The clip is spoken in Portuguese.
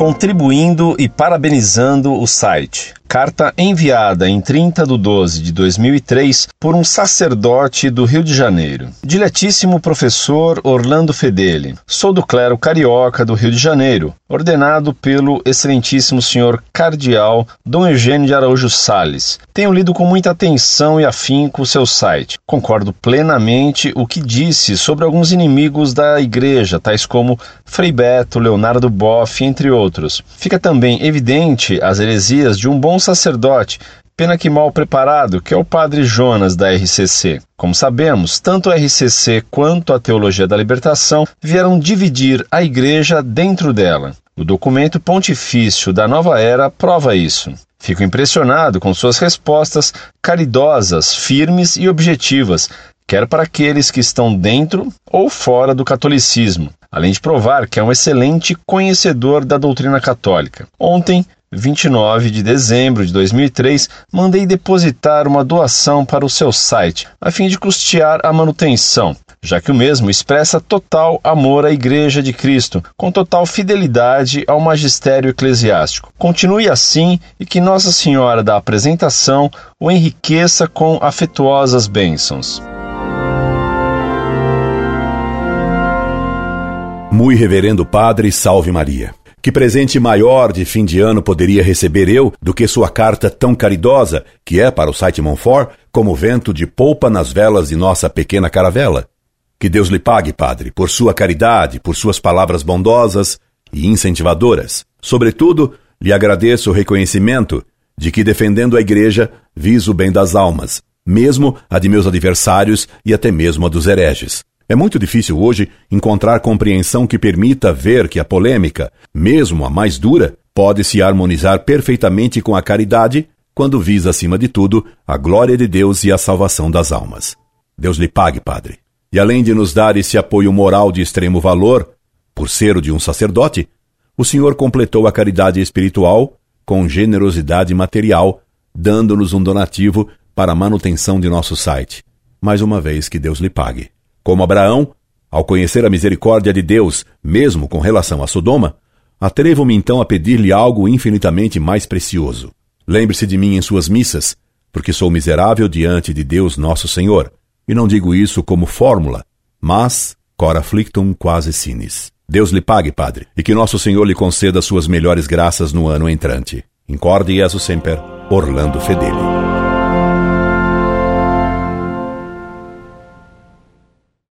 contribuindo e parabenizando o site. Carta enviada em 30 de 12 de 2003 por um sacerdote do Rio de Janeiro. Diletíssimo professor Orlando Fedeli. Sou do clero carioca do Rio de Janeiro, ordenado pelo excelentíssimo senhor cardeal Dom Eugênio de Araújo Sales. Tenho lido com muita atenção e afinco o seu site. Concordo plenamente o que disse sobre alguns inimigos da igreja, tais como Frei Beto, Leonardo Boff, entre outros. Fica também evidente as heresias de um bom sacerdote, pena que mal preparado, que é o padre Jonas da RCC. Como sabemos, tanto a RCC quanto a Teologia da Libertação vieram dividir a igreja dentro dela. O documento pontifício da nova era prova isso. Fico impressionado com suas respostas caridosas, firmes e objetivas, quer para aqueles que estão dentro ou fora do catolicismo, além de provar que é um excelente conhecedor da doutrina católica. Ontem 29 de dezembro de 2003, mandei depositar uma doação para o seu site, a fim de custear a manutenção, já que o mesmo expressa total amor à Igreja de Cristo, com total fidelidade ao magistério eclesiástico. Continue assim e que Nossa Senhora da Apresentação o enriqueça com afetuosas bênçãos. Muito Reverendo Padre Salve Maria. Que presente maior de fim de ano poderia receber eu do que sua carta tão caridosa, que é para o site Monfort como vento de polpa nas velas de nossa pequena caravela? Que Deus lhe pague, Padre, por sua caridade, por suas palavras bondosas e incentivadoras. Sobretudo, lhe agradeço o reconhecimento de que, defendendo a Igreja, viso o bem das almas, mesmo a de meus adversários e até mesmo a dos hereges. É muito difícil hoje encontrar compreensão que permita ver que a polêmica, mesmo a mais dura, pode se harmonizar perfeitamente com a caridade quando visa, acima de tudo, a glória de Deus e a salvação das almas. Deus lhe pague, Padre. E além de nos dar esse apoio moral de extremo valor, por ser o de um sacerdote, o Senhor completou a caridade espiritual com generosidade material, dando-nos um donativo para a manutenção de nosso site. Mais uma vez que Deus lhe pague. Como Abraão, ao conhecer a misericórdia de Deus, mesmo com relação a Sodoma, atrevo-me então a pedir-lhe algo infinitamente mais precioso. Lembre-se de mim em suas missas, porque sou miserável diante de Deus nosso Senhor, e não digo isso como fórmula, mas cor afflictum quasi sinis. Deus lhe pague, Padre, e que nosso Senhor lhe conceda suas melhores graças no ano entrante. Incorde Jesus Semper, Orlando Fedeli.